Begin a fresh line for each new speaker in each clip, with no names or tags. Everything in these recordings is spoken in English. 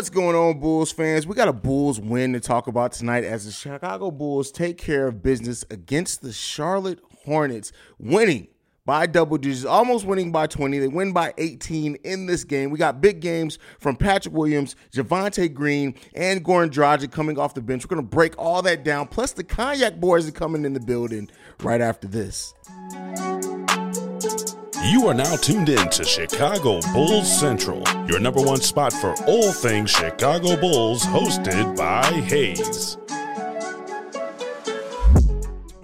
What's going on, Bulls fans? We got a Bulls win to talk about tonight as the Chicago Bulls take care of business against the Charlotte Hornets, winning by double digits, almost winning by 20. They win by 18 in this game. We got big games from Patrick Williams, Javonte Green, and Goran Dragic coming off the bench. We're going to break all that down. Plus, the Cognac Boys are coming in the building right after this.
You are now tuned in to Chicago Bulls Central, your number one spot for all things Chicago Bulls, hosted by Hayes.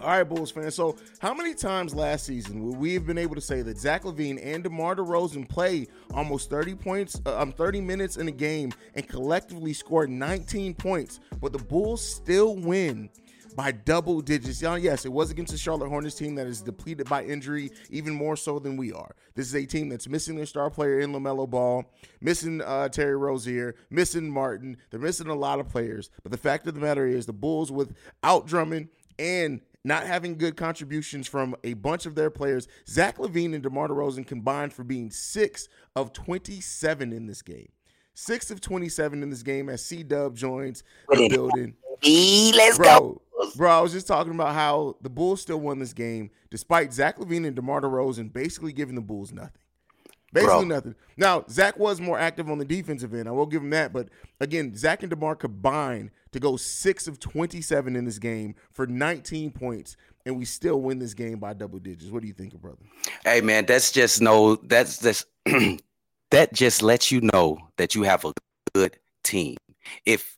All right, Bulls fans. So, how many times last season would we have been able to say that Zach LaVine and DeMar DeRozan play almost 30 points, uh, um, 30 minutes in a game, and collectively score 19 points, but the Bulls still win by double digits. Yes, it was against the Charlotte Hornets team that is depleted by injury, even more so than we are. This is a team that's missing their star player in LaMelo Ball, missing uh, Terry Rozier, missing Martin. They're missing a lot of players. But the fact of the matter is, the Bulls, without Drummond and not having good contributions from a bunch of their players, Zach LaVine and DeMar DeRozan combined for being six of 27 in this game. Six of 27 in this game as C Dub joins the building.
Let's
bro,
go.
Bro, I was just talking about how the Bulls still won this game despite Zach LaVine and DeMar DeRozan basically giving the Bulls nothing. Basically
Bro.
nothing. Now, Zach was more active on the defensive end. I will give him that. But again, Zach and DeMar combined to go 6 of 27 in this game for 19 points, and we still win this game by double digits. What do you think, brother?
Hey man, that's just no. That's just that just lets you know that you have a good team. If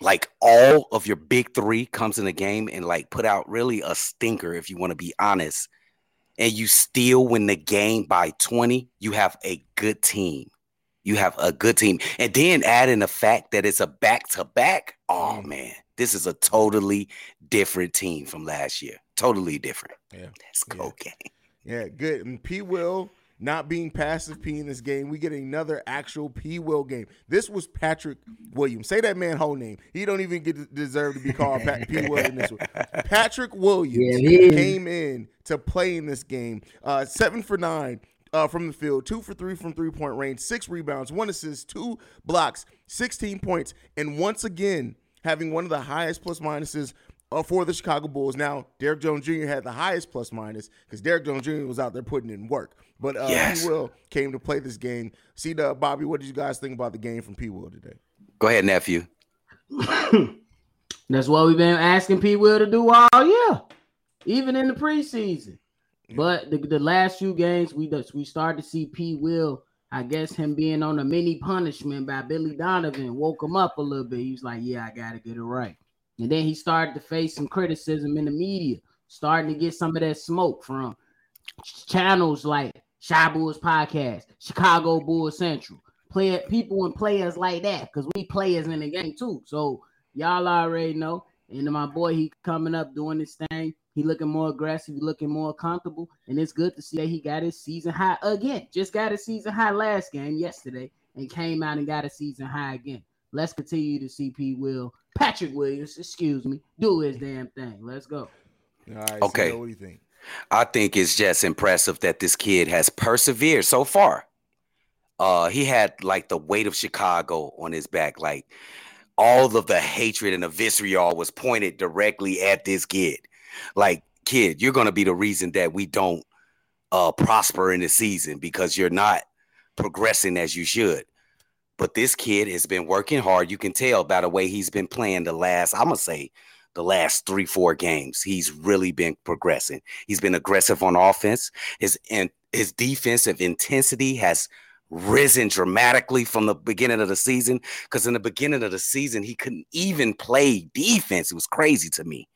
like all of your big three comes in the game and like put out really a stinker, if you want to be honest, and you still win the game by 20, you have a good team. You have a good team. And then add in the fact that it's a back to back. Oh mm. man, this is a totally different team from last year. Totally different.
Yeah.
Let's go, gang.
Yeah, good. And P Will not being passive P in this game, we get another actual P Will game. This was Patrick Williams. Say that man whole name. He don't even get deserve to be called Pat- P Will in this one. Patrick Williams
Yeah,
came in to play in this game. Uh, seven for nine. Uh, from the field, two for three from three point range, six rebounds, one assist, two blocks, 16 points, and once again having one of the highest plus minuses uh, for the Chicago Bulls. Now, Derrick Jones Jr. had the highest plus minus because Derrick Jones Jr. was out there putting in work. But uh,
Yes.
P. Will came to play this game. See, the Bobby, what did you guys think about the game from P. Will today?
Go ahead, nephew.
That's what we've been asking P. Will to do all year, even in the preseason. But the, the last few games, we just- we started to see P. Will. I guess him being on a mini punishment by Billy Donovan woke him up a little bit. He was like, "Yeah, I got to get it right." And then he started to face some criticism in the media, starting to get some of that smoke from channels like Shy Bulls Podcast, Chicago Bulls Central, play people and players like that because we players in the game too. So y'all already know. And my boy, he coming up doing this thing. He looking more aggressive. He looking more comfortable, and it's good to see that he got his season high again. Just got a season high last game yesterday, and came out and got a season high again. Let's continue to see P. Will Patrick Williams, excuse me, do his damn thing. Let's go.
All right.
Okay.
So what do you think?
I think it's just impressive that this kid has persevered so far. Uh, he had like the weight of Chicago on his back, like all of the hatred and the vitriol was pointed directly at this kid. Like, kid, you're gonna be the reason that we don't uh prosper in the season because you're not progressing as you should. But this kid has been working hard. You can tell by the way he's been playing the last, I'm gonna say, the last three, four games. He's really been progressing. He's been aggressive on offense. His in, his defensive intensity has risen dramatically from the beginning of the season. Because in the beginning of the season, he couldn't even play defense. It was crazy to me.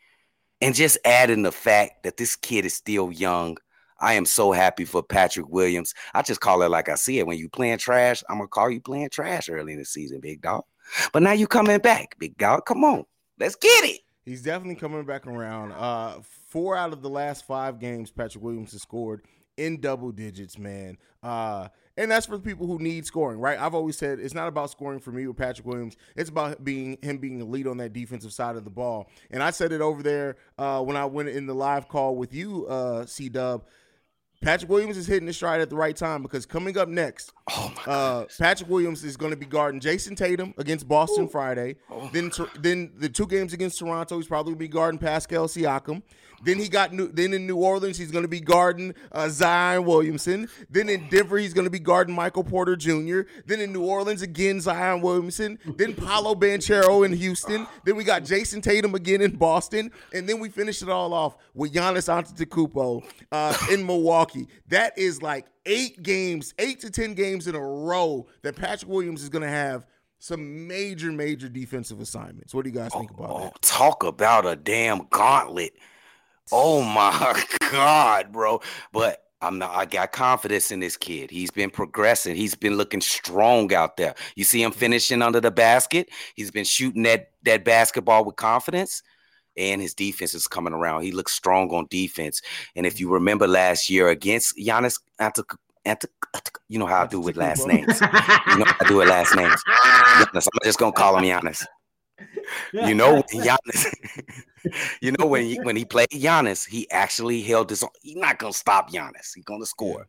And just adding the fact that this kid is still young. I am so happy for Patrick Williams. I just call it like I see it. When you playing trash, I'm gonna call you playing trash early in the season, big dog. But now you coming back, big dog. Come on, let's get it.
He's definitely coming back around. Uh, four out of the last five games, Patrick Williams has scored in double digits, man. Uh, and that's for the people who need scoring, right? I've always said it's not about scoring for me with Patrick Williams. It's about being him being a lead on that defensive side of the ball. And I said it over there uh, when I went in the live call with you, uh, C Dub. Patrick Williams is hitting the stride at the right time because coming up next,
Oh my
uh, Patrick Williams is going to be guarding Jayson Tatum against Boston Friday.
Oh.
Then, Tor- then the two games against Toronto, he's probably going to be guarding Pascal Siakam. Then he got new, then in New Orleans, he's going to be guarding uh, Zion Williamson. Then in Denver, he's going to be guarding Michael Porter Jr. Then in New Orleans again, Zion Williamson. Then Paolo Banchero in Houston. Then we got Jayson Tatum again in Boston, and then we finish it all off with Giannis Antetokounmpo uh, in Milwaukee. That is like eight games, eight to ten games in a row that Patrick Williams is going to have some major, major defensive assignments. What do you guys think about
Oh,
that?
talk about a damn gauntlet. Oh my god, bro. But I'm not I got confidence in this kid. He's been progressing. He's been looking strong out there. You see him finishing under the basket. He's been shooting that that basketball with confidence. And his defense is coming around. He looks strong on defense. And if you mm-hmm. remember last year against Giannis Antetokounmpo, you know how I do with last names. You know how I do with last names. Giannis, I'm just gonna call him Giannis. You know Giannis, you know when he, when he played Giannis, he actually held his. own. He's not gonna stop Giannis. He's gonna score,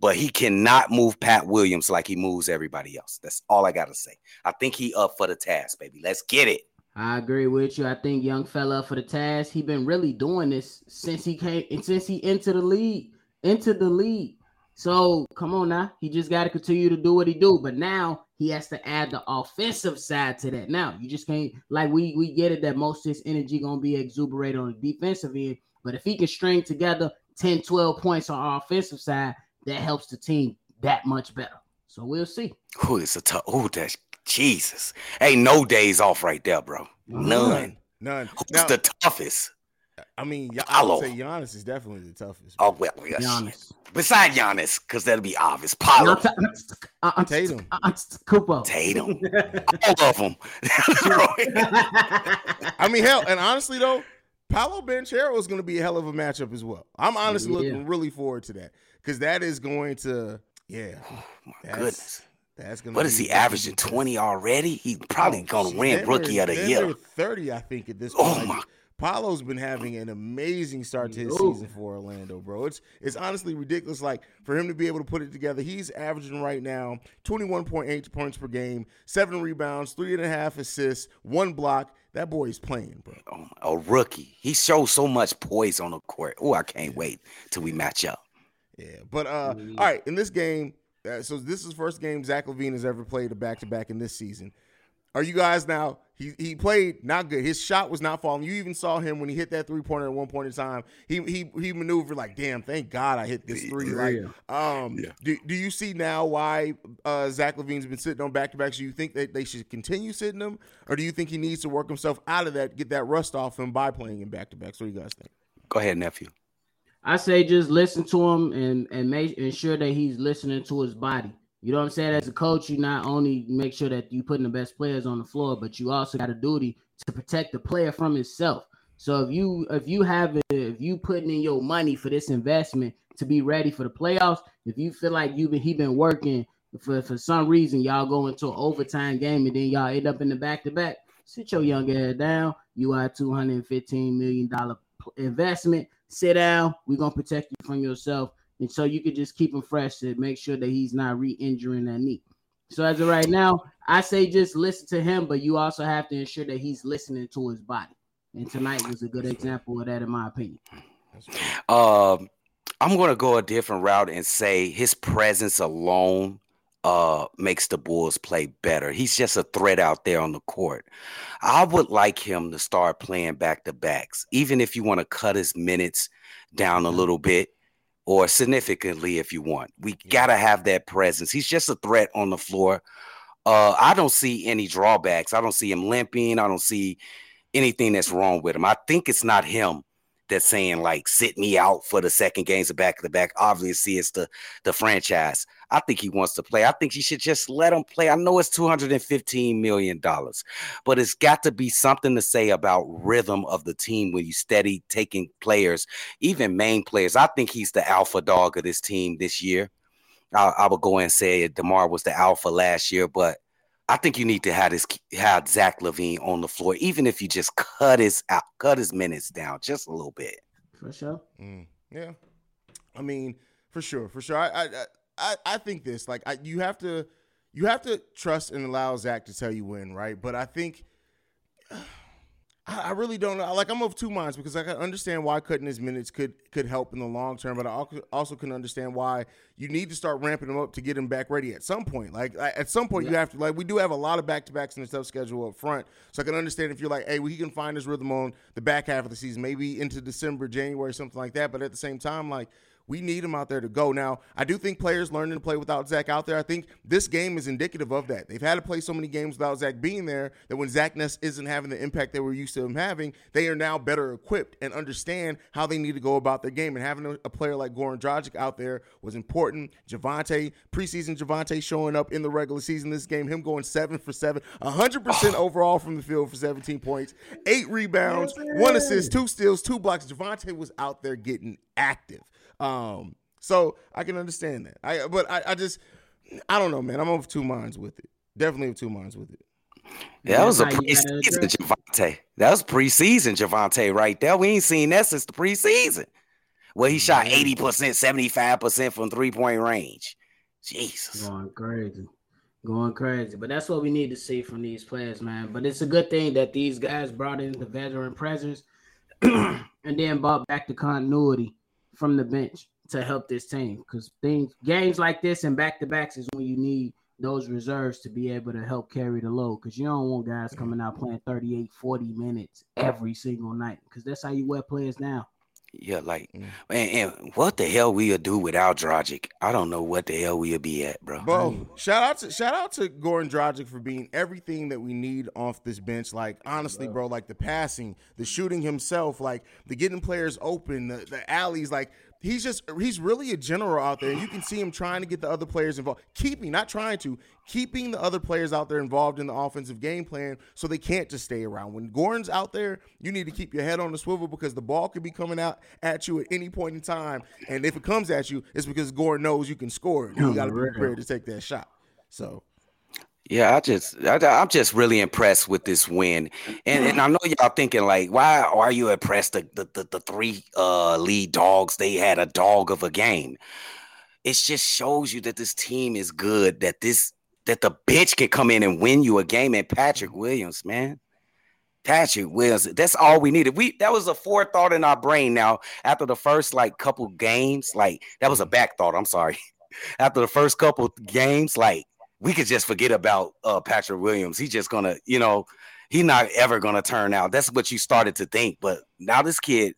but he cannot move Pat Williams like he moves everybody else. That's all I gotta say. I think he up for the task, baby. Let's get it.
I agree with you. I think young fella for the task. He been really doing this since he came and since he entered the league, into the league. So come on now, he just got to continue to do what he do. But now he has to add the offensive side to that. Now you just can't like we we get it that most of his energy gonna be exuberated on the defensive end. But if he can string together 10, 12 points on our offensive side, that helps the team that much better. So we'll see.
Who is a tough? Oh, that's Jesus. Ain't no days off right there, bro. None.
None.
Who's
Now,
the toughest?
I mean, y- I would
Paolo.
say Giannis is definitely the toughest.
Oh well, yeah, shit.
Giannis.
Beside Giannis, because that'll be obvious. Paolo,
Tatum.
Cooper.
Tatum, all of them.
I mean, hell, and honestly though, Paolo Banchero is going to be a hell of a matchup as well. I'm honestly
Yeah.
looking really forward to that because that is going to, yeah, Oh,
My
that's,
goodness.
That's gonna
What is he averaging? 20 already? He's probably oh, gonna win rookie of the year.
Thirty, I think, at this Point.
Oh
point.
my
Paolo's been having an amazing start to his season for Orlando, bro. It's it's honestly ridiculous. Like for him to be able to put it together, he's averaging right now 21.8 points per game, seven rebounds, three and a half assists, one block. That boy's playing, bro.
Oh, a rookie. He shows so much poise on the court. Oh, I can't wait till we match up.
Yeah, but uh, all right. In this game, uh, so this is the first game Zach LaVine has ever played a back to back in this season. Are you guys now? He he played not good. His shot was not falling. You even saw him when he hit that three pointer at one point in time. He he he maneuvered like, damn, thank God I hit this three. Like, um,
Yeah.
do do you see now why uh, Zach LaVine's been sitting on back to backs? Do you think that they should continue sitting him, or do you think he needs to work himself out of that, get that rust off him by playing in back to backs? What do you guys think?
Go ahead, nephew.
I say just listen to him and and make ensure that he's listening to his body. You know what I'm saying? As a coach, you not only make sure that you putting the best players on the floor, but you also got a duty to protect the player from himself. So if you if you have it, if you putting in your money for this investment to be ready for the playoffs, if you feel like you've been he been working for for some reason, y'all go into an overtime game and then y'all end up in the back to back. Sit your young ass down. You are two hundred and fifteen million dollar investment. Sit down. We're gonna protect you from yourself, and so you could just keep him fresh to make sure that he's not re-injuring that knee. So as of right now, I say just listen to him, but you also have to ensure that he's listening to his body. And tonight was a good example of that, in my opinion.
Um, I'm gonna go a different route and say his presence alone uh makes the Bulls play better. He's just a threat out there on the court. I would like him to start playing back to backs, even if you want to cut his minutes down a little bit or significantly if you want. We gotta have that presence. He's just a threat on the floor. Uh, I don't see any drawbacks. I don't see him limping. I don't see anything that's wrong with him. I think it's not him that's saying like sit me out for the second games of back to back. Obviously, it's the the franchise. I think he wants to play. I think he should just let him play. I know it's two hundred and fifteen million dollars, but it's got to be something to say about rhythm of the team when you steady taking players, even main players. I think he's the alpha dog of this team this year. I, I would go and say Demar was the alpha last year, but I think you need to have this have Zach LaVine on the floor, even if you just cut his out, cut his minutes down just a little bit.
For sure.
Mm, yeah. I mean, For sure, for sure. I I I, I think this like I, you have to you have to trust and allow Zach to tell you when, right? But I think I really don't know. Like I'm of two minds because I can understand why cutting his minutes could could help in the long term, but I also can understand why you need to start ramping him up to get him back ready at some point. Like at some point, yeah. you have to like we do have a lot of back to backs in the tough schedule up front, so I can understand if you're like, hey, well, he can find his rhythm on the back half of the season, maybe into December, January, something like that. But at the same time, like we need him out there to go. Now, I do think players learning to play without Zach out there. I think this game is indicative of that. They've had to play so many games without Zach being there that when Zach Ness isn't having the impact they were used to him having, they are now better equipped and understand how they need to go about their game. And having a, a player like Goran Dragic out there was important. Javonte, preseason Javonte showing up in the regular season this game, him going seven for seven, 100% overall from the field for 17 points, eight rebounds, one assist, two steals, two blocks. Javonte was out there getting active. Um, so I can understand that. I but I, I just I don't know, man. I'm of two minds with it. Definitely of two minds with it.
Yeah, that was a preseason Javonte. That was preseason Javonte right there. We ain't seen that since the preseason. Well, he shot 80%, 75% from three point range. Jesus.
Going crazy. Going crazy. But that's what we need to see from these players, man. But it's a good thing that these guys brought in the veteran presence and then brought back the continuity from the bench to help this team. Because things games like this and back to backs is when you need those reserves to be able to help carry the load. Because you don't want guys coming out playing 38 40 minutes every single night. Because that's how you wear players now
yeah, like, mm. and, and what the hell we'll do without Dragic? I don't know what the hell we'll be at, bro.
Bro, shout out to shout out to Goran Dragic for being everything that we need off this bench. Like, honestly, bro, like the passing, the shooting himself, like the getting players open, the, the alleys, like he's just he's really a general out there and you can see him trying to get the other players involved. Keeping not trying to keeping the other players out there involved in the offensive game plan so they can't just stay around. When Goran's out there you need to keep your head on the swivel because the ball could be coming out at you at any point in time and if it comes at you it's because Goran knows you can score it. You got to be prepared to take that shot. So
yeah, I just I, am just really impressed with this win, and and I know y'all thinking like, why are you impressed? The the the, the three uh, lead dogs they had a dog of a game. It just shows you that this team is good. That this that the bitch can come in and win you a game. And Patrick Williams, man, Patrick Williams, that's all we needed. We that was a forethought in our brain. Now after the first like couple games, like that was a back thought. I'm sorry. After the first couple games, like we could just forget about uh, Patrick Williams. He's just gonna, you know, he's not ever gonna turn out. That's what you started to think. But now this kid,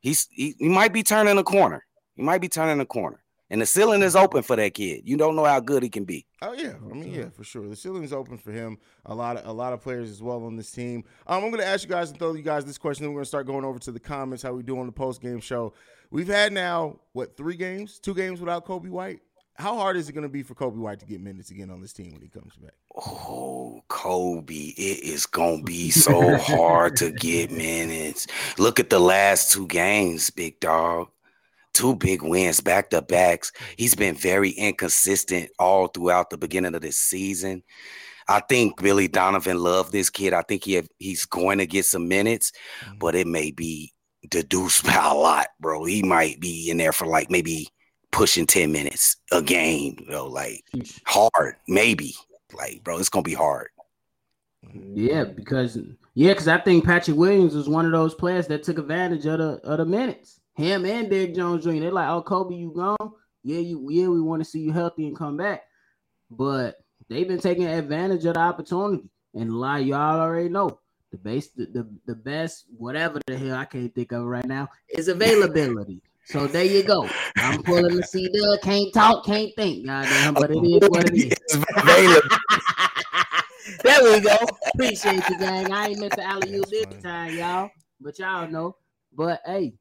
he's he, he might be turning a corner. He might be turning a corner. And the ceiling is open for that kid. You don't know how good he can be.
Oh yeah, I mean yeah, for sure. The ceiling is open for him. A lot of a lot of players as well on this team. Um, I'm going to ask you guys and throw you guys this question. Then we're going to start going over to the comments. How we do on the post game show. We've had now what three games, two games without Coby White how hard is it going to be for Coby White to get minutes again on this team when he comes back?
Oh, Coby, it is going to be so hard to get minutes. Look at the last two games, big dog. Two big wins back to backs. He's been very inconsistent all throughout the beginning of this season. I think Billy Donovan loved this kid. I think he have, he's going to get some minutes, mm-hmm. but it may be deduced by a lot, bro. He might be in there for like maybe pushing 10 minutes a game, you know, like hard, maybe. Like, bro, it's gonna be hard.
Yeah, because yeah, because I think Patrick Williams was one of those players that took advantage of the of the minutes. Him and Derrick Jones Jr. They're like, oh, Coby, you gone? Yeah, you yeah, we want to see you healthy and come back. But they've been taking advantage of the opportunity. And a lot y'all already know the base the, the, the best, whatever the hell I can't think of right now, is availability. So there you go. I'm pulling the C dub. Can't talk, can't think. Goddamn, but it is what it is. there we go. Appreciate you, gang. I ain't meant to alley you this time, y'all. But y'all know. But hey,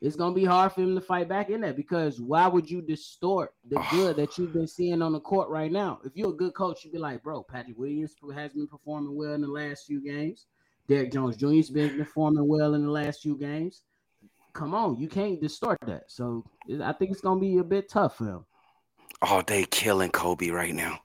it's gonna be hard for him to fight back in that because why would you distort the good that you've been seeing on the court right now? If you're a good coach, you'd be like, bro, Patrick Williams has been performing well in the last few games. Derrick Jones Jr.'s been performing well in the last few games come on, you can't distort that. So I think it's gonna be a bit tough for him.
Oh, they killing Coby right now.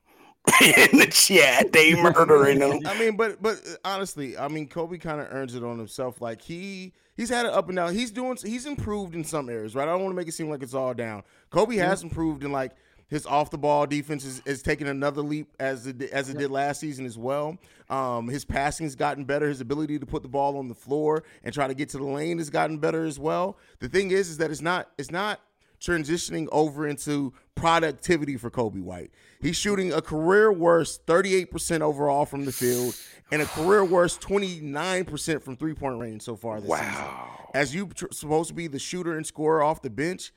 in the chat. They murdering him.
I mean, but but uh, honestly, I mean, Coby kind of earns it on himself. Like he he's had it up and down. He's doing he's improved in some areas, right? I don't want to make it seem like it's all down. Coby has improved in like his off the ball defense is, is taking another leap as it as it did last season as well. Um, his passing's gotten better. His ability to put the ball on the floor and try to get to the lane has gotten better as well. The thing is, is that it's not it's not transitioning over into productivity for Coby White. He's shooting a career worst 38% overall from the field and a career worst 29% from three point range so far this season.
Wow.
As you tr- supposed to be the shooter and scorer off the bench,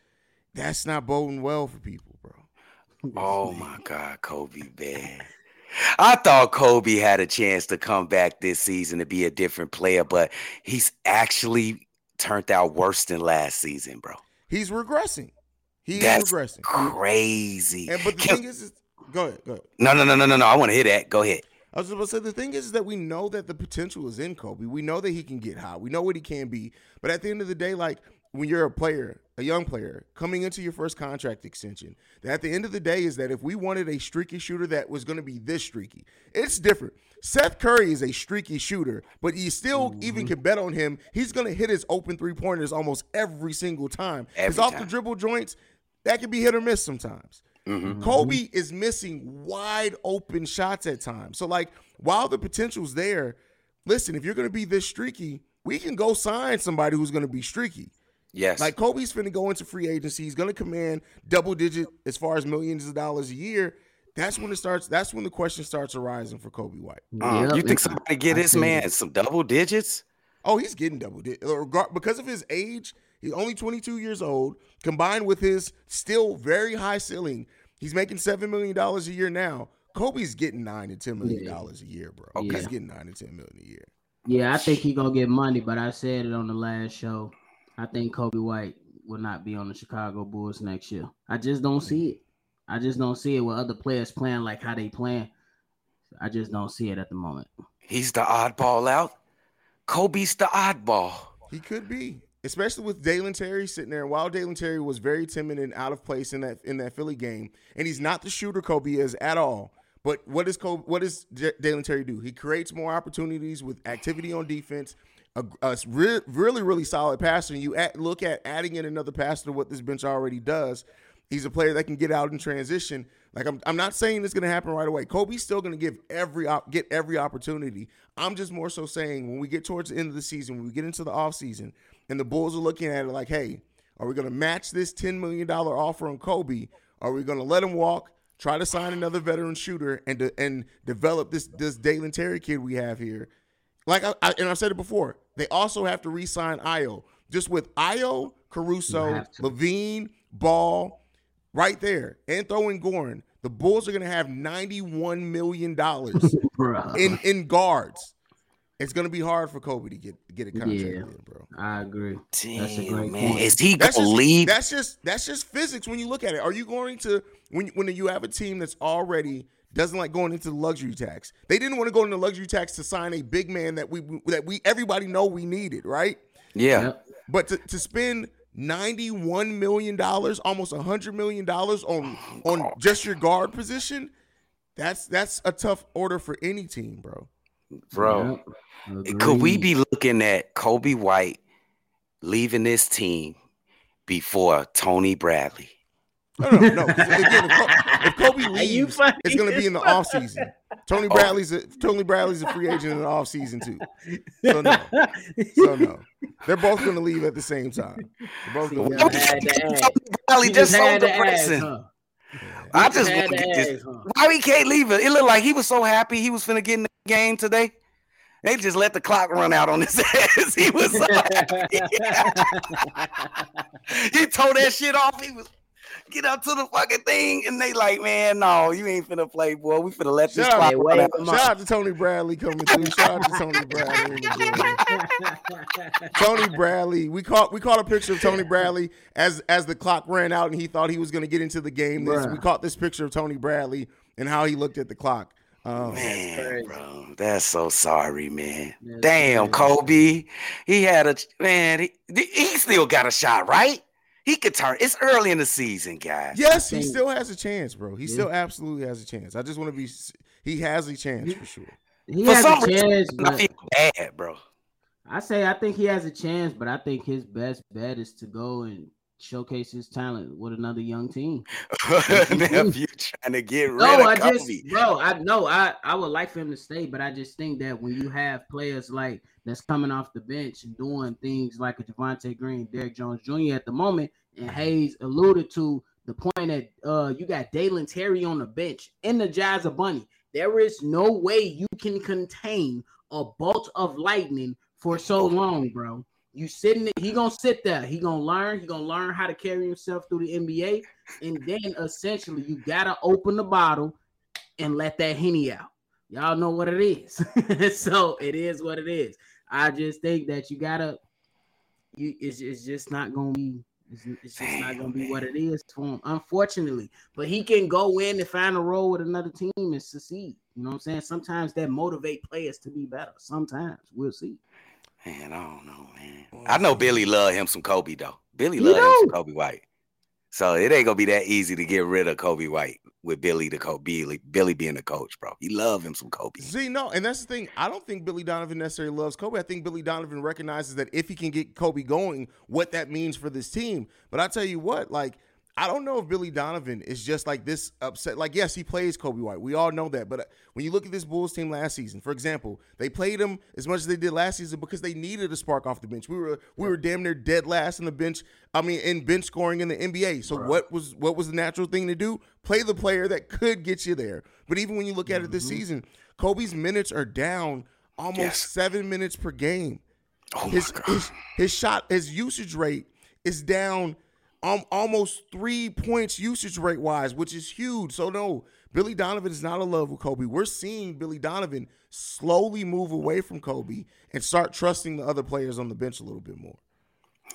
that's not boding well for people.
Oh my God, Coby, man. I thought Coby had a chance to come back this season to be a different player, but he's actually turned out worse than last season, bro.
He's regressing. He's
That's
regressing.
crazy.
And but the
Can-
thing is, is go ahead, go ahead.
no, no, no, no, no, no. I want to hear that. Go ahead.
I was about to say the thing is, is that we know that the potential is in Coby. We know that he can get high. We know what he can be. But at the end of the day, like when you're a player, a young player coming into your first contract extension, that at the end of the day is that if we wanted a streaky shooter that was going to be this streaky, it's different. Seth Curry is a streaky shooter, but you still
Mm-hmm.
even can bet on him. He's going to hit his open three pointers almost every single time. His off the dribble joints that can be hit or miss sometimes.
Mm-hmm.
Coby is missing wide open shots at times. So, like, while the potential's there, listen, if you're going to be this streaky, we can go sign somebody who's going to be streaky.
Yes.
Like, Coby's finna go into free agency. He's going to command double digit as far as millions of dollars a year. That's when it starts. That's when the question starts arising for Coby White.
Uh,
Yep,
you think somebody get this
think-
man some double digits?
Oh, he's getting double digit because of his age. He's only 22 years old. Combined with his still very high ceiling, he's making seven million dollars a year now. Coby's getting nine to ten million dollars a year, bro.
Okay.
He's getting nine to ten million a year.
Yeah, I think he gonna get money, but I said it on the last show. I think Coby White will not be on the Chicago Bulls next year. I just don't see it. I just don't see it with other players playing like how they playing. I just don't see it at the moment.
He's the oddball out. Coby's the oddball.
He could be, especially with Dalen Terry sitting there. And while Dalen Terry was very timid and out of place in that in that Philly game, and he's not the shooter Coby is at all. But what does Coby? What does J- Dalen Terry do? He creates more opportunities with activity on defense. A, a re- really, really solid passer. And you at, look at adding in another passer to what this bench already does. He's a player that can get out in transition. Like I'm, I'm not saying it's going to happen right away. Coby's still going to give every op- get every opportunity. I'm just more so saying when we get towards the end of the season, when we get into the offseason, and the Bulls are looking at it like, hey, are we going to match this $10 million offer on Coby? Are we going to let him walk, try to sign another veteran shooter, and de- and develop this this Dalen Terry kid we have here? Like I, I and I've said it before, they also have to re-sign Ayo. Just with Ayo, Caruso. Levine, Ball, right there, and throw in Goran, the Bulls are going to have ninety-one million dollars in in guards. It's going to be hard for Coby to get get a contract,
Yeah.
in, bro.
I agree.
Damn,
That's a great
man.
point.
Is he gonna
just
leave?
that's just that's just physics when you look at it. Are you going to when when you have a team that's already doesn't like going into the luxury tax? They didn't want to go into the luxury tax to sign a big man that we that we everybody know we needed, right?
yeah.
Yep.
But to, to spend ninety-one million dollars, almost hundred million dollars on oh, on just your guard position, that's that's a tough order for any team, bro.
Bro.
Yep.
Could we be looking at Coby White leaving this team before Tony Bradley?
No, no, no. 'cause Again, if,
Coby
leaves, it's going to be in the
fuck.
off season. Tony Bradley's a, Tony Bradley's a free agent in the off season too. So no, so no. They're both going to leave at the same time. They're both going to
had to ask.
Tony Bradley just so
had to ask,
depressing.
huh?
I just
had
want to
to
get this.
huh?
Why we can't leave it? It looked like he was so happy he was finna get in the game today. They just let the clock run out on his ass. He was so happy. he tore that shit off. He was get up to the fucking thing, and they like, man, no, you ain't finna play, boy. We finna let this
Shout
clock
out,
run out.
shout out to Tony Bradley coming through. Shout out to Tony Bradley. In the building. Tony Bradley. We caught we caught a picture of Tony Bradley as as the clock ran out and he thought he was going to get into the game. This, we caught this picture of Tony Bradley and how he looked at the clock. Um,
Man,
crazy.
bro, that's so sorry, man.
That's
Damn,
crazy.
Coby. He had a man. He, he still got a shot, right? He could turn. It's early in the season, guys.
Yes, he still has a chance, bro. He
Yeah.
still mm-hmm. absolutely has a chance. I just want to be. He has a chance for sure.
He
For
has
some
a
reason,
chance,
I
but
feel bad, bro.
I say I think he has a chance, but I think his best bet is to go and showcase his talent with another young team.
Nephew trying to get rid
No,
of
I
Coby.
just, bro, I know I I would like for him to stay, but I just think that when you have players like that's coming off the bench and doing things like a Javonte Green, Derrick Jones Jr. at the moment, and Hayes alluded to the point that uh you got Dalen Terry on the bench and the Jazz Bunny. There is no way you can contain a bolt of lightning for so long, bro. You sitting he gonna sit there. He gonna learn. He gonna learn how to carry himself through the NBA, and then essentially you gotta open the bottle and let that henny out. Y'all know what it is. so it is what it is. I just think that you gotta. You it's, it's just not gonna be. It's, it's just not gonna be what it is for him, unfortunately. But he can go in and find a role with another team and succeed. You know what I'm saying? Sometimes that motivate players to be better. Sometimes we'll see.
Man, I don't know, man. I know Billy love him some Coby though. Billy love him some. Coby White. So it ain't gonna be that easy to get rid of Coby White with Billy the coach. Billy, Billy being the coach, bro. He love him some Coby.
See, no, and that's the thing. I don't think Billy Donovan necessarily loves Coby. I think Billy Donovan recognizes that if he can get Coby going, what that means for this team. But I tell you what, like, I don't know if Billy Donovan is just like this upset. Like, yes, he plays Coby White. We all know that. But uh, when you look at this Bulls team last season, for example, they played him as much as they did last season because they needed a spark off the bench. We were we were damn near dead last in the bench. I mean, in bench scoring in the NBA. So what was what was the natural thing to do? Play the player that could get you there. But even when you look at it this season, Coby's minutes are down almost
Yes.
seven minutes per game
Oh
his, his his shot his usage rate is down um, almost three points usage rate wise, which is huge. So no, Billy Donovan is not in love with Coby. We're seeing Billy Donovan slowly move away from Coby and start trusting the other players on the bench a little bit more.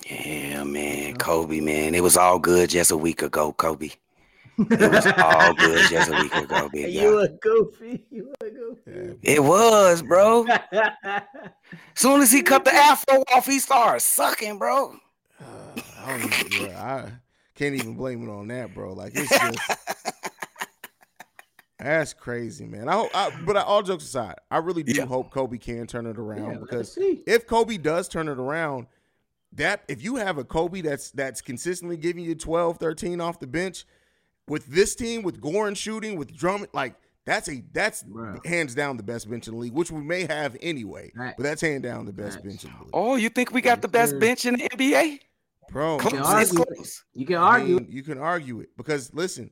Yeah, man. Coby, man. It was all good just a week ago, Coby. It was all good just a week ago, big
you a goofy. You a goofy.
It was, bro. Soon as he cut the afro off, he started sucking, bro.
I don't even, bro, I can't even blame it on that, bro. Like it's just that's crazy, man. I hope, I, but I, all jokes aside, I really do
Yeah.
hope Coby can turn it around
let's
because if Coby does turn it around, that if you have a Coby that's that's consistently giving you 12, 13 off the bench with this team, with Goran shooting, with Drummond, like that's a that's
Bruh.
hands down the best bench in the league, which we may have anyway.
Facts.
But that's hands down the best
Facts.
bench in the league.
Oh, you think we got the best bench in the NBA?
Bro,
Close.
can argue. You can
I
argue.
mean, you can argue it because listen,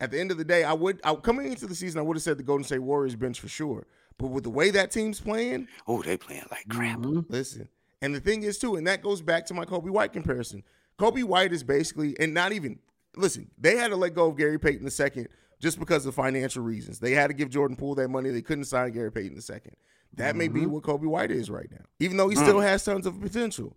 at the end of the day, I would I, coming into the season, I would have said the Golden State Warriors bench for sure. But with the way that team's playing,
Oh, they playing like crap.
Mhm.
listen. And the thing is too, and that goes back to my Coby White comparison. Coby White is basically, and not even listen, they had to let go of Gary Payton II just because of financial reasons. They had to give Jordan Poole that money. They couldn't sign Gary Payton II. That may be what Coby White is right now. Even though he still has tons of potential.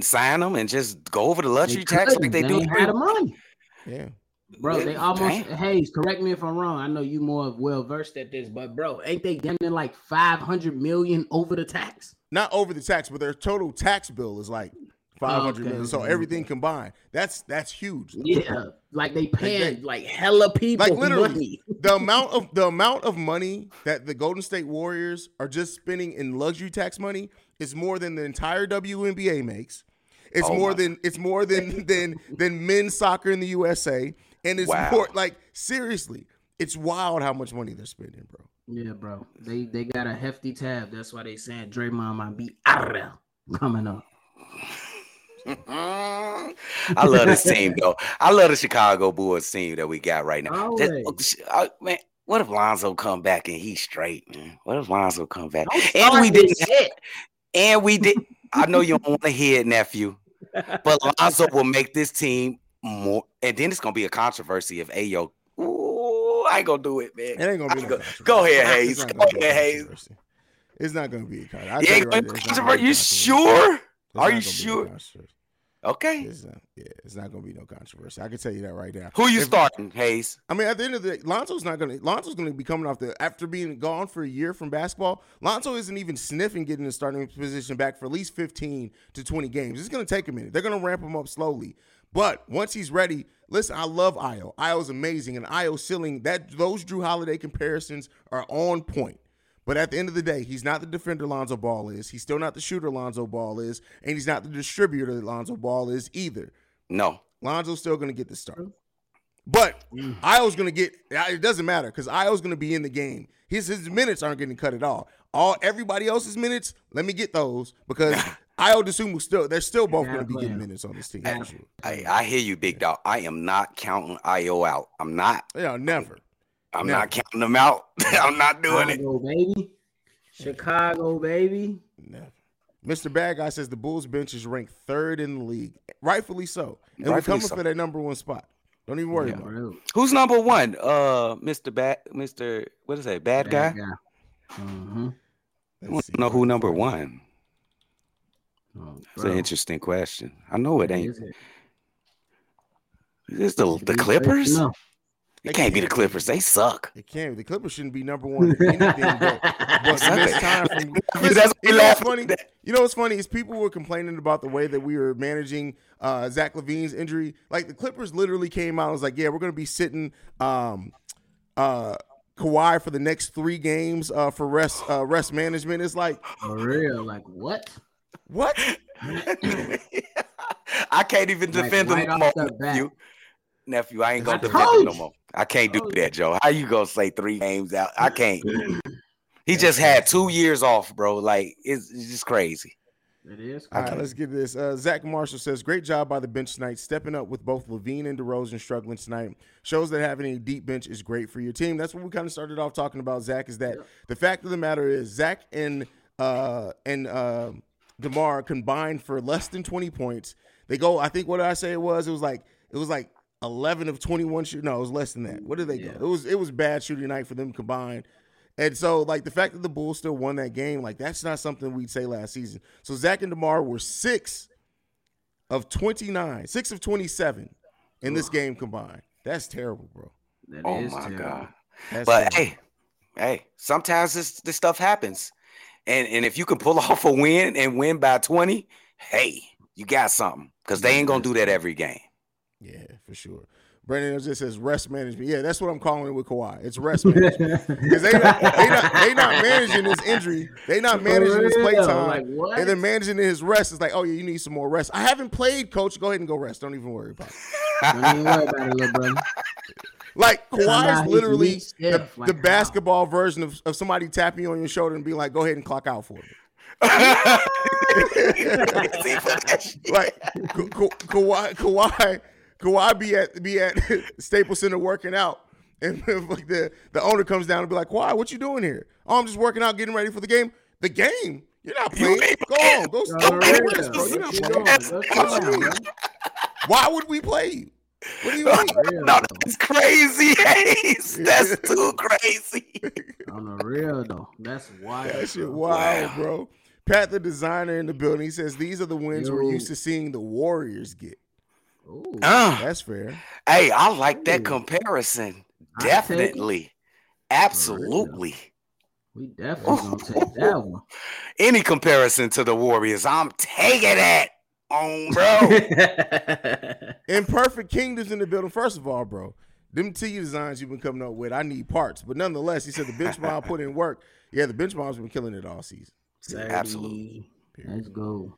Sign them and just go over the luxury tax like
couldn't.
they do.
ain't had the money.
Yeah.
Bro, they almost
damn.
Hayes, correct me if I'm wrong. I know you more well versed at this, but bro, ain't they getting like 500 million over the tax?
not over the tax, but their total tax bill is like five hundred
Okay,
million. So everything combined, that's that's huge.
Yeah, like they paying
they-
like hella people
Like literally,
money.
the amount of the amount of money that the Golden State Warriors are just spending in luxury tax money is more than the entire WNBA makes. It's
Oh
more
my-
than it's more than than than men's soccer in the USA, and it's
Wow.
more like seriously, it's wild how much money they're spending, bro.
Yeah, bro. They they got a hefty tab. That's why they saying Draymond might be out of coming up.
I love this team though. I love the Chicago Bulls team that we got right now. That-
Always.
uh, man, what if Lonzo come back and he's straight, man? What if Lonzo come back
Don't
and we didn't?
shit.
And we did. I know you don't want to hear it, nephew, but Lonzo will make this team more. And then it's gonna be a controversy if Ayo. Ooh, I ain't gonna do it, man.
It ain't gonna be no
go, go ahead, Hayes. Go
gonna be a
ahead, Hayes.
It's not gonna be a controversy.
You
tell
ain't
right
gonna
there, it's not gonna be
You
a
sure?
controversy.
Are you sure? Okay.
It's not, yeah, it's not gonna be no controversy. I can tell you that right now.
Who you
If-
starting, Hayes?
I mean, at the end of the day, Lonzo's not gonna. Lonzo's gonna be coming off the after being gone for a year from basketball. Lonzo isn't even sniffing getting the starting position back for at least fifteen to twenty games. It's gonna take a minute. They're gonna ramp him up slowly, but once he's ready, listen. I love Ayo. Ayo's amazing, and Ayo ceiling that those Jrue Holiday comparisons are on point. But at the end of the day, he's not the defender Lonzo Ball is. He's still not the shooter Lonzo Ball is, and he's not the distributor that Lonzo Ball is either.
No.
Lonzo's still going to get the start. But mm. Ayo's going to get it doesn't matter because Ayo's going to be in the game. His his minutes aren't getting cut at all. All everybody else's minutes, let me get those because Ayo Dosunmu still they're still both going to be getting minutes on this team.
Gotta
for sure.
I, I hear you, big dog. I am not counting Ayo out. I'm not.
Yeah, never.
I'm
Never.
not counting them out. I'm not doing it.
Chicago, baby. Chicago, baby.
Never. Mr. Bad Guy says the Bulls bench is ranked third in the league. Rightfully so. And we're coming
so.
for that number one spot. Don't even worry
Yeah.
about it.
Who's number one? Uh, Mr. Bad, Mr. What is that? Bad guy.
bad guy. Mm-hmm.
I
Let's
want
see.
know who number one.
Oh,
It's an interesting question. I know it ain't.
Is it?
Is the the Clippers?
No.
It can't be the Clippers. They suck.
It can't. Be. The Clippers shouldn't be number one in anything but, but time from.
That's
Listen,
what
you know what's funny? You know what's funny is people were complaining about the way that we were managing uh, Zach LaVine's injury. Like the Clippers literally came out and was like, "Yeah, we're going to be sitting um, uh, Kawhi for the next three games uh, for rest uh, rest management." It's like,
For real. Like what?
what?
I can't even
Like,
defend
right
them no more, nephew. Nephew, I ain't gonna defend him
told
no more. I can't do that, Joe. How you gonna say three games out? I can't. He just had two years off, bro. Like it's, it's just crazy.
It is.
All right, let's get this. Uh, Zach Marshall says, "Great job by the bench tonight, stepping up with both LaVine and DeRozan struggling tonight. Shows that having a deep bench is great for your team. That's what we kind of started off talking about. Zach is that the fact of the matter is Zach and uh, and uh, Demar combined for less than twenty points. They go. I think what did I say it was. It was like it was like eleven of twenty one shoot. No, it was less than that. What did they
Yeah.
go? It was it was bad shooting night for them combined. And so, like the fact that the Bulls still won that game, like that's not something we'd say last season. So Zach and Demar were six of twenty nine, six of twenty seven in this game combined. That's terrible, bro.
That
Oh
is
my
terrible.
god.
That's
But
terrible.
hey, hey, sometimes this this stuff happens. And and if you can pull off a win and win by 20, hey, you got something. Because they ain't gonna do that every game.
Yeah, for sure. Brandon just says rest management. Yeah, that's what I'm calling it with Kawhi. It's rest management because they not, they not they not managing his injury. They not managing his play
real,
time.
like, what?
And then managing his rest is like, oh yeah, you need some more rest. I haven't played, coach. Go ahead and go rest. Don't even worry about it.
Don't even worry about it, little brother.
Like Kawhi is literally the,
stiff,
the
like, how?
basketball version of, of somebody tapping you on your shoulder and being like, "Go ahead and clock out for me."
See, for that shit.
Like Ka- Ka- Kawhi, Kawhi, Kawhi be at be at Staples Center working out, and like the the owner comes down and be like, "Kawhi, what you doing here?" Oh, I'm just working out, getting ready for the game. The game? You're not playing.
ain't
Go on, go.
Yo,
go
real.
get rest, bro. You're not
What you
playing.
doing? What's
What
going
you
on,
mean?
bro?
Why would we play you? What do you mean?
Real,
No, that's crazy. Hayes. That's too crazy.
On the real though. That's wild.
That shit wild,
Wow.
bro. Pat, the designer in the building, he says these are the wins we're used to seeing the Warriors get.
Ooh,
Uh,
That's fair.
hey, I like that
Ooh.
comparison.
I take it.
Definitely. Absolutely.
we definitely gonna take that one.
Any comparison to the Warriors, I'm taking it on, bro.
Imperfect Kingdoms in the building. First of all, bro, them T designs you've been coming up with, I need parts. But nonetheless, he said the bench mob put in work. Yeah, the bench bomb's been killing it all season.
Absolutely.
Let's go.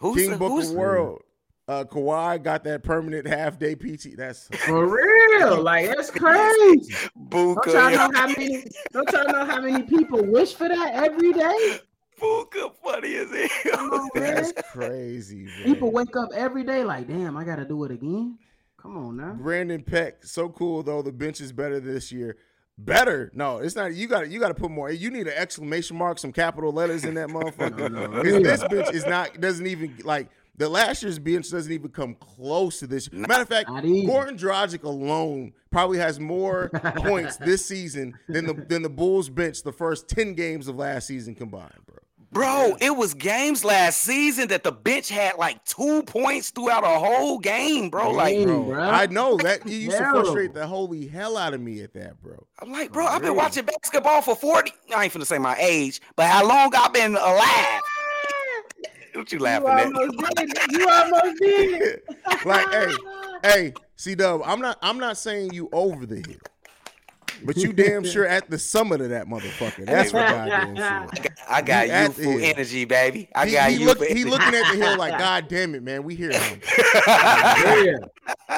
Who's
King
the,
Book
who's,
of World. Uh, Kawhi got that permanent half day PT. That's
For real, like that's crazy. Don't
Buka,
y'all know how many? Don't y'all know how many people wish for that every day?
Buka funny as
Come
hell.
on, man.
that's crazy. Man.
People wake up every day like, damn, I gotta do it again. Come on now.
Brandon Peck, so cool though. The bench is better this year. Better? No, it's not. You got to you got to put more. You need an exclamation mark, some capital letters in that motherfucker.
No, no, no.
this bench is not doesn't even like the last year's bench doesn't even come close to this. Matter of fact, Goran Dragic alone probably has more points this season than the than the Bulls bench the first ten games of last season combined, bro.
Bro, it was games last season that the bench had like two points throughout a whole game, bro. Like,
Dang,
Bro,
bro.
I know that you used to frustrate the holy hell out of me at that, bro.
I'm like, bro, I've been watching basketball for 40. I ain't finna say my age, but how long I've been alive. What you
You
laughing at?
did. You almost did. it.
like, hey, hey, C Dub, I'm not I'm not saying you over the hill. But you damn sure at the summit of that motherfucker. That's for goddamn sure.
I got, I got
You at the
youthful energy, baby. I
He,
got
he,
you.
look, he looking at the hill like, God damn it, man, we hear him.
Yeah. Yeah,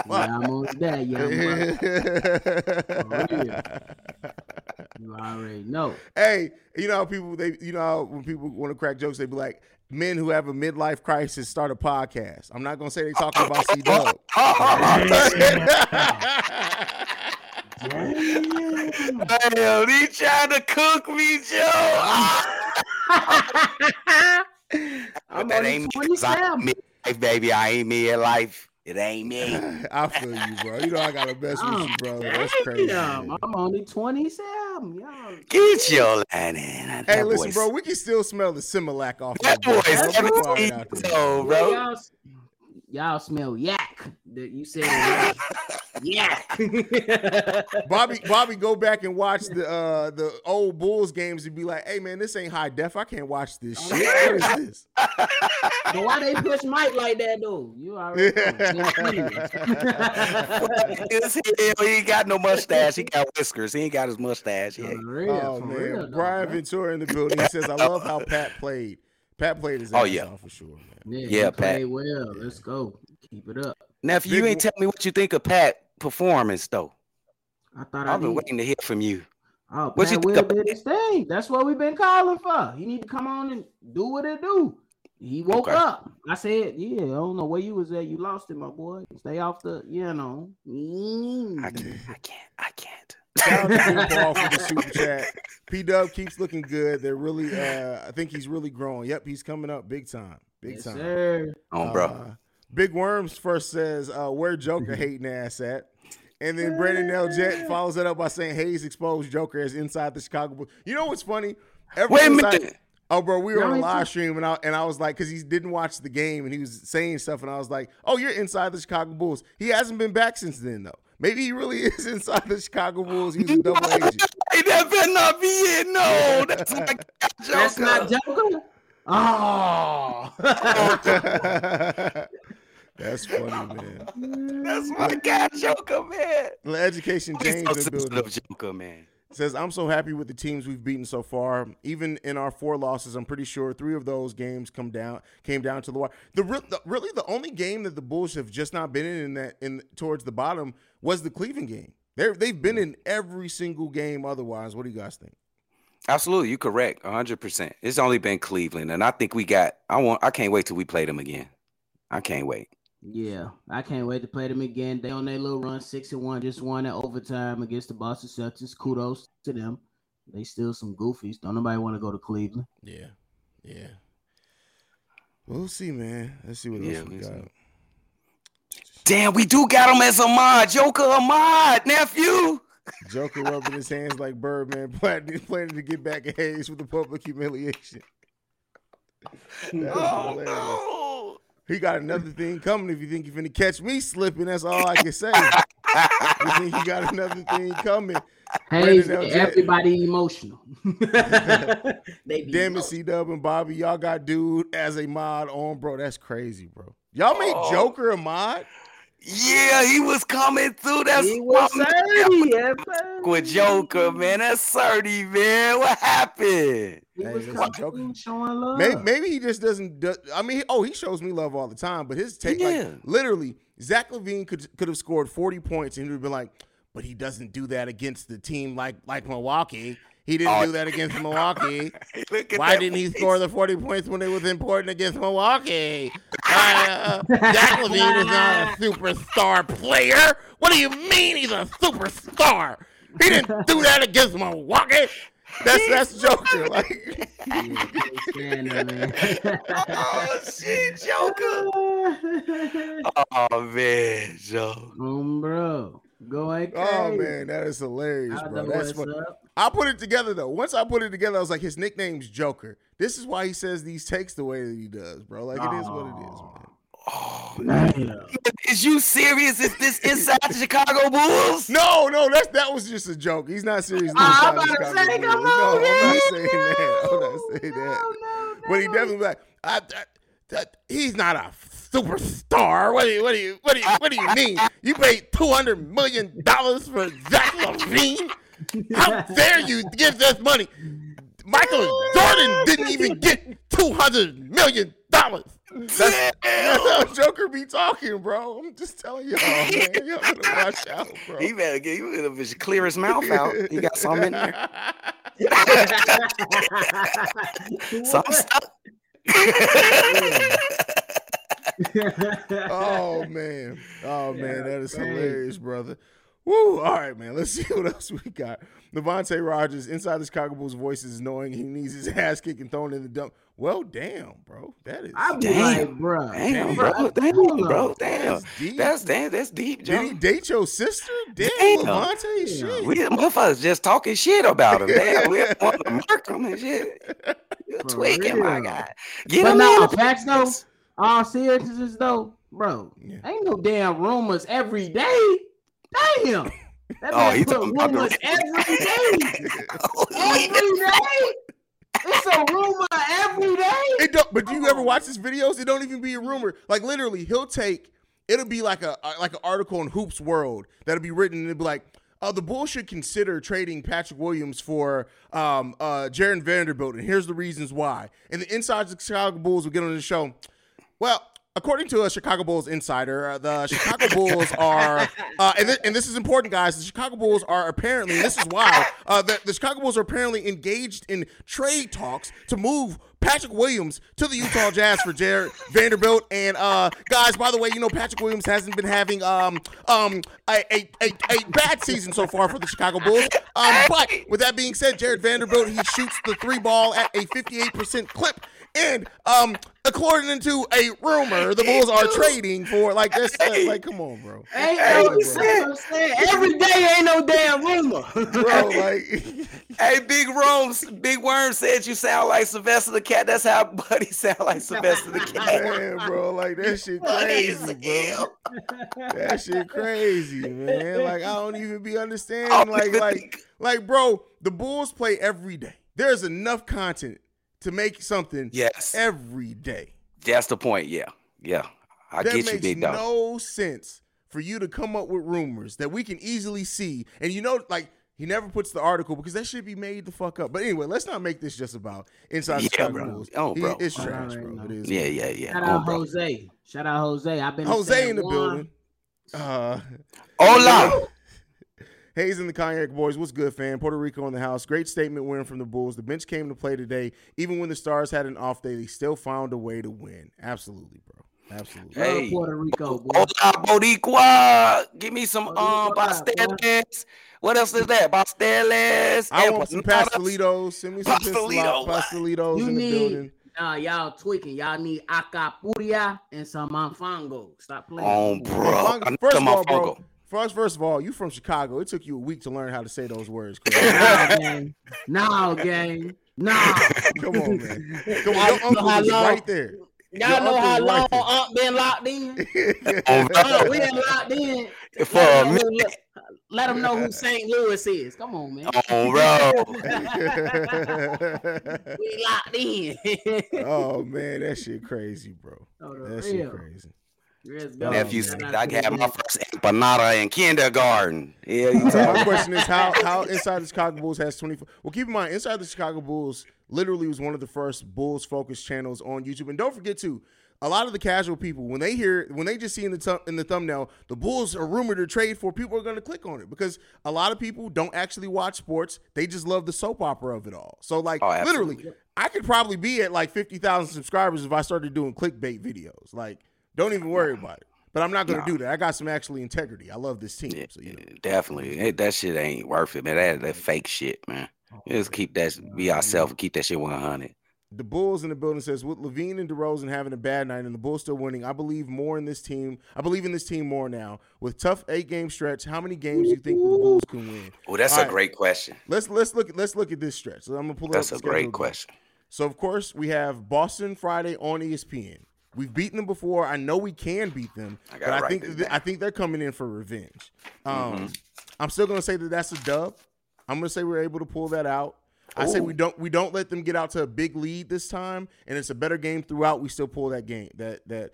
I'm on that. Yeah, you already know.
hey, you know how people they you know how when people want to crack jokes, they be like, men who have a midlife crisis start a podcast. I'm not gonna say they talking about C Dub.
Damn, he trying to cook me, Joe.
I'm
that ain't me. 'cause I
27.
ain't midlife, baby. I ain't me in life. It ain't me.
I feel you, bro. You know I gotta mess with you, bro. Oh, That's crazy. Man.
I'm only 27. Y'all.
Get your line in.
Hey,
That
listen,
voice-
bro, we can still smell the Similac off
That
that
boy is
Let's
17 years
there.
old,
Yeah,
bro.
Y'all, y'all smell yak. That you said yak. yak.
Bobby, Bobby, go back and watch the uh the old Bulls games and be like, "Hey, man, this ain't high def. I can't watch this
Oh,
shit. What is this?"
but why they push Mike like that though? You already know.
His hell, he ain't got no mustache. He got whiskers. He ain't got his mustache
For
yet.
real,
oh
for
man,
real,
Brian
bro.
Ventura in the building. He says, "I love how Pat played. Pat played his
Oh, yeah.
off for sure, man."
Yeah,
Yeah,
he
Pat.
played well. Let's go. Keep it up.
Nephew,
Big
you ain't
w-
tell me what you think of Pat performance though.
I thought I
I've been waiting to hear from you.
Oh,
What you
Pat
think
Will
about
did his thing. That's what we've been calling for. He need to come on and do what it do. He woke
Okay.
up. I said, "Yeah, I don't know where you was at. You lost it, my boy. Stay off the, you know." Mm.
I can't. I can't. I can't.
Shout out to Paul for the super chat. P Dub keeps looking good. They're really, uh, I think he's really growing. Yep, he's coming up big time, big
Yes,
time.
sir.
On, bro.
Uh, Big Worms first says, uh, where Joker hating ass at? And then Brandon L. Jet follows that up by saying Hayes exposed Joker as inside the Chicago Bulls. You know what's funny? Ever
Wait a
since I-
minute.
oh, bro, we were
You
on a live stream and I and I was like, because he didn't watch the game and he was saying stuff, and I was like, oh, you're inside the Chicago Bulls. He hasn't been back since then, though. Maybe he really is inside the Chicago Bulls. He was a double agent.
Hey, that better not be it. No, that's not Joker.
That's not Joker. Oh,
That's funny, man.
That's my guy, Joker, man.
The Education
He's
James
so
in building.
sensitive, Joker, man.
Says I'm so happy with the teams we've beaten so far. Even in our four losses, I'm pretty sure three of those games come down came down to the wire. The, re- the really the only game that the Bulls have just not been in, in that in towards the bottom was the Cleveland game. They they've been in every single game. Otherwise, what do you guys think?
Absolutely, you're correct. hundred percent. It's only been Cleveland, and I think we got. I want. I can't wait till we play them again. I can't wait.
Yeah. I can't wait to play them again. They on their little run, six and one, just won in overtime against the Boston Celtics. Kudos to them. They still some goofies. Don't nobody want to go to Cleveland.
Yeah, yeah. We'll see, man. Let's see what
Yeah,
else we
we'll see.
got.
Damn, we do got him as a mod, Joker, a mod, nephew.
Joker rubbing his hands like Birdman, planning, planning to get back at Hayes with the public humiliation. That's
Oh
hilarious.
no.
He got another thing coming. If you think you're gonna catch me slipping, that's all I can say. you think he got another thing coming?
Hey,
Brandon L.
Everybody emotional. they be
Damn it. C Dub and Bobby, y'all got dude as a mod on, bro. That's crazy, bro. Y'all made
Oh.
Joker a mod.
Yeah, he was coming through. That's
he was
my man.
thirty. yeah,
with Joker, man. That's 30, man. What happened?
He was
listen,
coming showing love.
Maybe, maybe he just doesn't. Do, I mean, oh, he shows me love all the time, but his take,
Yeah.
like, literally, Zach LaVine could could have scored forty points, and he would have been like, but he doesn't do that against the team like like Milwaukee. He didn't
Oh.
do that against Milwaukee.
Look at
Why didn't he score the 40 points when it was important against Milwaukee? Uh, Zach LaVine is not a superstar player. What do you mean he's a superstar? He didn't do that against Milwaukee. That's that's Joker. Like,
Yeah, can't stand him, man.
Oh, shit, Joker. Oh, man, Joe.
Um, bro, go ahead.
oh man, that is hilarious,
I
bro.
know
That's
what's
fun.
up.
I put it together though. Once I put it together, I was like, his nickname's Joker. This is why he says these takes the way that he does, bro. Like it is what it is, man.
Oh,
Damn.
is you serious? Is this inside the Chicago Bulls?
No, no, that's that was just a joke. He's not serious.
Ah, I'm
inside
about to
the
say,
Chicago
come
Bulls.
on,
no, I'm not saying that. I'm not saying that.
No, no,
But he definitely like, I, I, that, he's not a superstar. What do you, what do you, what do you, what do you mean? You paid two hundred million dollars for Zach LaVine? How dare you give this money? Michael Jordan didn't even get two hundred million dollars. That's, that's how Joker be talking, bro. I'm just telling y'all, man. Y'all better watch out, bro.
He better get you better clear his mouth out. He got something in there. Something stuck.
Oh man, oh man,
Yeah,
that is
crazy.
hilarious, brother. Woo! All right, man. Let's see what else we got. Devontae Rogers, inside the Chicago Bulls voices, knowing he needs his ass kicked and thrown in the dump. Well, damn, bro. That is.
I'm
Damn.
like, bro.
Damn,
Bro,
bro. Damn, bro. Damn.
That's deep.
That's damn. That's deep,
Did he
Joe.
date your sister? Damn,
Damn.
Levante, shit.
We motherfuckers just talking shit about him. Damn, we want to murk him and shit. You're
For
tweaking, my
real.
guy. Get
But
him
no,
in the
facts though.
Press.
All seriousness though, bro.
Yeah.
Ain't no damn rumors every day. Damn. That
Oh,
man
he
put
talking about the-
rumors every day. Every day. It's a rumor every day.
It don't, but do you ever watch his videos? It don't even be a rumor. Like literally, he'll take. It'll be like a like an article in Hoops World that'll be written and it'll be like, uh, the Bulls should consider trading Patrick Williams for um uh Jarred Vanderbilt, and here's the reasons why. And the inside of the Chicago Bulls will get on the show. Well, according to a Chicago Bulls insider, uh, the Chicago Bulls are, uh, and, th- and this is important, guys. The Chicago Bulls are apparently, and this is why, uh, the, the Chicago Bulls are apparently engaged in trade talks to move Patrick Williams to the Utah Jazz for Jarred Vanderbilt. And uh, guys, by the way, you know Patrick Williams hasn't been having um um a, a, a, a bad season so far for the Chicago Bulls. Um, but with that being said, Jarred Vanderbilt he shoots the three ball at a 58% clip. And um, according to a rumor, the Bulls are trading for like this. Uh, like, come on, bro,
Ain't
Hey,
no,
he
that's what I'm saying. Every day ain't no damn rumor.
bro. Like,
Hey, Big Rome, Big Worm said you sound like Sylvester the Cat. That's how Buddy sound like Sylvester the Cat.
man, bro, like that shit crazy, bro. That shit crazy, man. Like I don't even be understanding. Like, like, like, bro, the Bulls play every day. There's enough content to make something
Yes,
every day.
that's the point. Yeah, yeah. I
that
get you, Big Dog.
no sense for you to come up with rumors that we can easily see. And you know, like he never puts the article because that should be made the fuck up. But anyway, let's not make this just about inside the
Yeah,
Chicago
bro.
Bulls.
Oh,
He- it's
Oh,
trash, bro.
no.
It is.
Yeah, yeah, yeah.
Shout
Oh,
out
bro.
Jose. Shout out Jose. I've been
Jose in the
Juan.
building. Uh,
Hola.
Hayes and the Cognac Boys, what's good, fan? Puerto Rico in the house. Great statement win from the Bulls. The bench came to play today. Even when the Stars had an off day, they still found a way to win. Absolutely, bro. Absolutely.
Love
Hey.
Puerto Rico, boy.
Hola, Boricua. Give me some um pasteles. What else is that? Pasteles.
I want some pastelitos. Send me some pastelitos, pastelitos
You
in the
need-
building.
Nah, y'all tweaking. Y'all need acapuria and some manfango. Stop playing.
Oh, bro.
Fung-
I need
First of
some
all, bro.
Mofongo.
First, first of all, you from Chicago. It took you a week to learn how to say those words. Chris.
Nah, gang. Nah, gang. Nah.
Come on, man. Come on,
Y'all
your
know
uncle
how
is
long-
right there.
Y'all
Your
know
uncle
how
is
long
right there.
Aunt been locked in?
Oh,
we been locked in.
For
Let
a
'em know
minute.
who- Let them know who St. Louis is. Come on, man.
Oh, bro.
we locked in.
oh man, that shit crazy, bro.
Oh, the
That shit crazy.
Let's go.
Nephew said I
to
had my first empanada in kindergarten. Yeah, you
So my question is how how Inside the Chicago Bulls has 24. Well, keep in mind, Inside the Chicago Bulls literally was one of the first Bulls focused channels on YouTube. And don't forget to a lot of the casual people when they hear when they just see in the th- in the thumbnail the Bulls are rumored to trade for, people are going to click on it because a lot of people don't actually watch sports. They just love the soap opera of it all. So like
Oh,
literally. I could probably be at like 50,000 subscribers if I started doing clickbait videos. Like, don't even worry about it. But I'm not going to
Nah.
do that. I got some actually integrity. I love this team.
Yeah,
so you know.
definitely. Hey, that shit ain't worth it, man. That that fake shit, man. Oh, Just keep that be ourselves and keep that shit one hundred.
The Bulls in the building says with LaVine and DeRozan having a bad night and the Bulls still winning, I believe more in this team. I believe in this team more now. With tough eight game stretch, how many games do you think the Bulls can win?
Oh, that's
All
a
right.
great question.
Let's let's look at let's look at this stretch. So I'm gonna pull
That's
up
a great question.
So of course we have Boston Friday on ESPN. We've beaten them before. I know we can beat them,
I
but I think th- I think they're coming in for revenge. Um,
Mm-hmm.
I'm still gonna say that that's a dub. I'm gonna say we're able to pull that out. I say we don't we don't let them get out to a big lead this time, and it's a better game throughout. We still pull that game that that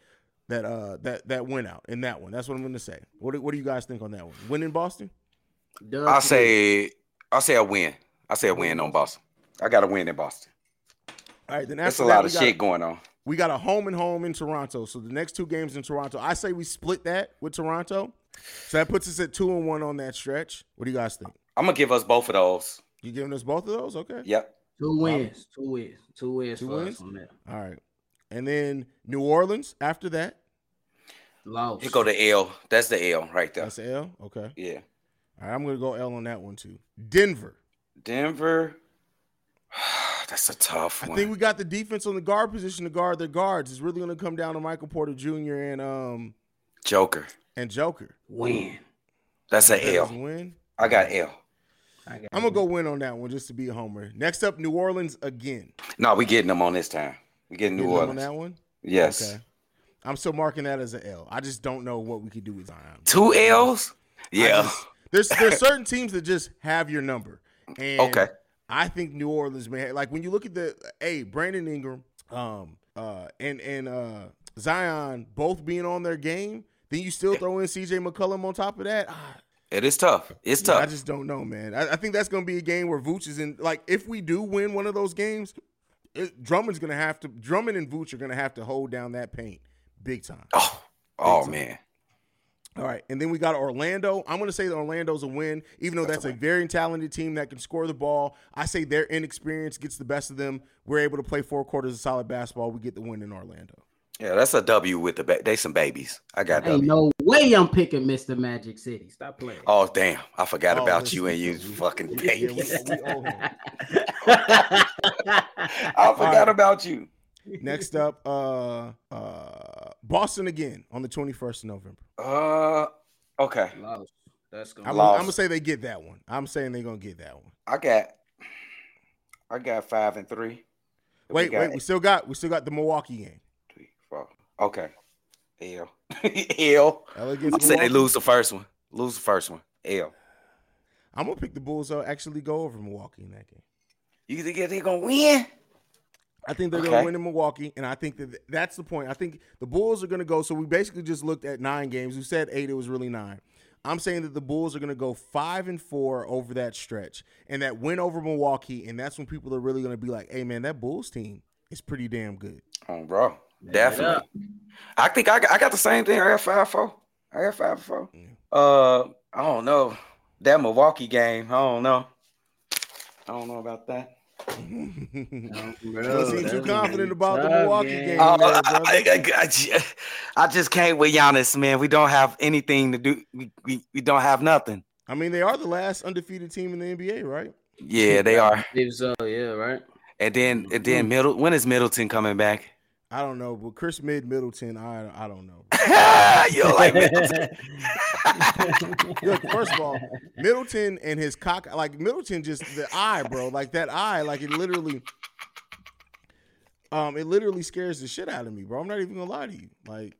that uh that that win out in that one. That's what I'm gonna say. What do, what do you guys think on that one? Win in Boston?
Dub
I'll say I'll say a win. I'll say a win on Boston. I got a win in Boston.
All right, then
That's a
that,
lot
we
of
got-
shit going on.
We got a home and home in Toronto. So the next two games in Toronto, I say we split that with Toronto. So that puts us at two and one on that stretch. What do you guys think?
I'm gonna give us both of those.
You giving us both of those? Okay.
Yep.
Two wins. Two wins. Two wins
Two
for
wins?
us on that.
All right. And then New Orleans after that.
Lost.
Here go the L. That's the L right there.
That's L. Okay.
Yeah.
All right. I'm gonna go L on that one too. Denver.
Denver. That's a tough one.
I think we got the defense on the guard position to guard their guards. It's really gonna come down to Michael Porter Jr. and um
Joker.
and Joker.
Win.
That's an
That is a
L.
win.
I got L.
I got
I'm gonna go win on that one just to be a homer. Next up, New Orleans again.
No, we getting them on this time. We getting New
Getting them
Orleans.
on that one.
Yes.
Okay. I'm still marking that as an L. I just don't know what we could do with Zion.
Two L's?
I
Yeah.
just- there's there's certain teams that just have your number. And
Okay.
I think New Orleans may have, like when you look at the hey Brandon Ingram, um, uh, and and uh Zion both being on their game, then you still throw in CJ McCollum on top of that. Ah,
It is tough. It's
yeah,
tough.
I just don't know, man. I, I think that's going to be a game where Vooch is in. Like, if we do win one of those games, it, Drummond's going to have to. Drummond and Vooch are going to have to hold down that paint big time.
oh, oh man.
All right, and then we got Orlando. I'm going to say that Orlando's a win, even though that's a very talented team that can score the ball. I say their inexperience gets the best of them. We're able to play four quarters of solid basketball. We get the win in Orlando.
Yeah, that's a W with the ba- they some babies. I got
Ain't
W.
no way I'm picking Mr. Magic City. Stop playing.
Oh damn! I forgot
Oh,
about you and you
we-
fucking
Yeah, we,
babies.
we.
I forgot
right.
about you.
Next up, uh, uh, Boston again on the 21st of November.
Uh, okay.
Lost. That's gonna
I'm, I'm gonna say they get that one. I'm saying they're gonna get that one.
I got, I got five and three. We
Wait,
got
wait, we still got we still got the Milwaukee game.
three, four. Okay. L. L.
LA
I'm
against
saying they lose the first one. Lose the first one. L.
I'm gonna pick the Bulls. Uh, actually, go over Milwaukee in that game.
You think they're gonna win?
I think they're
Okay.
gonna win in Milwaukee, and I think that that's the point. I think the Bulls are gonna go. So we basically just looked at nine games. We said eight. It was really nine. I'm saying that the Bulls are gonna go five and four over that stretch, and that win over Milwaukee, and that's when people are really gonna be like, "Hey, man, that Bulls team is pretty damn good."
Oh, bro. Definitely. I think I got, I got the same thing. I got five four. I got five four. Uh, I don't know that Milwaukee game. I don't know. I don't know about that.
You
Bro,
don't seem too confident
a
about the Milwaukee
game.
game.
Oh,
there,
I. I- I- I ju- I just can't with Giannis, man. We don't have anything to do. We, we, we don't have nothing.
I mean, they are the last undefeated team in the NBA, right?
Yeah, they are.
If so, yeah, right.
And then and then hmm. Middle. When is Middleton coming back?
I don't know, but Khris Mid Middleton, I I don't know.
you like Middleton?
Look, first of all, Middleton and his cock, like Middleton, just the eye, bro, like that eye, like it literally, um, it literally scares the shit out of me, bro. I'm not even gonna lie to you, like.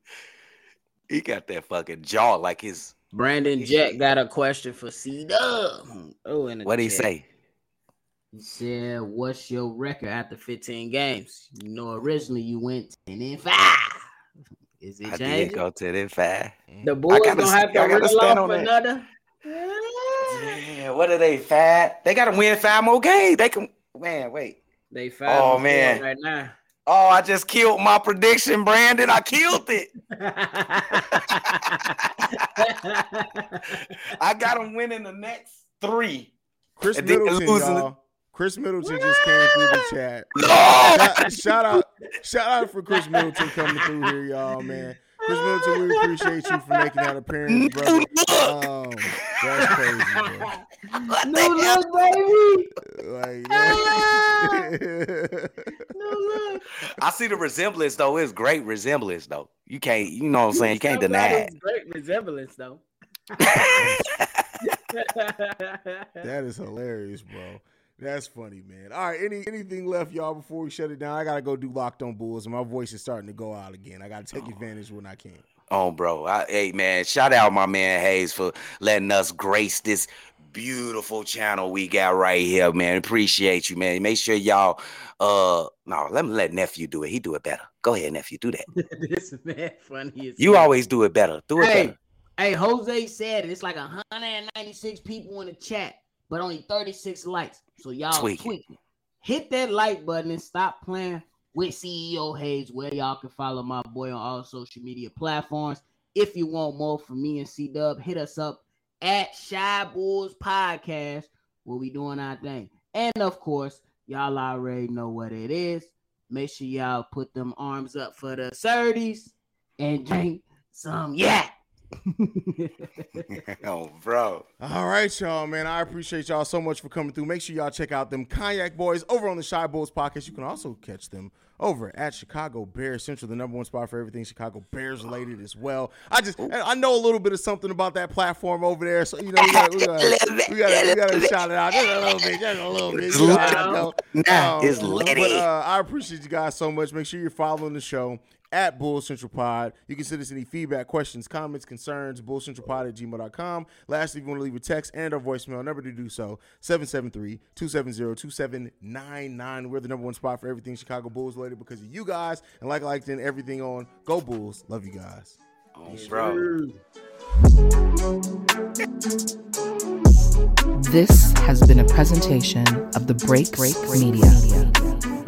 he got that fucking jaw like his.
Brandon Jack got a question for C Dub. Oh, in the
What would he
chat.
say?
He said, "What's your record after 15 games? You know, originally you went 10 and five. Is it
I did
changing?
go to the five.
The Bulls
gotta
gonna have
st-
to
I gotta
reel off
on
another.
Yeah, what are they fat? They gotta win five more games. They can man, wait.
They five.
Oh,
and
man.
right now.
Oh, I just killed my prediction, Brandon. I killed it. I got them winning the next three. Khris
Middleton,
losing-
y'all. Khris Middleton just came through the chat. Shout, shout out, shout out for Khris Middleton coming through here, y'all, man. Khris Middleton, we appreciate you for making that appearance, brother. Um, that's crazy, bro.
New look, baby.
Like,
New look.
I see the resemblance though. It's great resemblance though. You can't, you know what I'm saying? You can't deny it.
Great resemblance, though.
that is hilarious, bro. That's funny, man. All right, any anything left, y'all, before we shut it down? I gotta go do Locked On Bulls, and my voice is starting to go out again. I gotta take advantage when I can.
Oh, bro. I, hey, man. Shout out my man Hayes for letting us grace this beautiful channel we got right here, man. Appreciate you, man. Make sure y'all. Uh, no, let me let nephew do it. He do it better. Go ahead, nephew. Do that.
this man funny as
You
hell.
always do it better. Do it
Hey,
better.
hey, Jose said it. It's like 196 people in the chat, but only 36 likes. So y'all
Tweak
tweak. Hit that like button and stop playing with CEO Hayes, where y'all can follow my boy on all social media platforms. If you want more from me and C Dub, hit us up at Chi Bulls Podcast, where we doing our thing. And of course, y'all already know what it is. Make sure y'all put them arms up for the 30s and drink some yak.
oh, bro.
All right, y'all, man. I appreciate y'all so much for coming through. Make sure y'all check out them Cognac Boys over on the Chi Bulls podcast. You can also catch them over at Chicago Bears Central, the number one spot for everything Chicago Bears related as well. I just I know a little bit of something about that platform over there, so you know we got we got we got to shout it out just a little bit, just a little bit. You know I go.
Nah,
Um,
it's
But uh, I appreciate you guys so much. Make sure you're following the show at Bull Central Pod. You can send us any feedback, questions, comments, concerns, bullcentralpod at gmail.com. Lastly, if you want to leave a text and or voicemail, number to do so, 773-270-2799. We're the number one spot for everything Chicago Bulls related because of you guys. And like I liked in everything on Go Bulls. Love you guys.
Oh, bro.
This has been a presentation of the Break Break Media.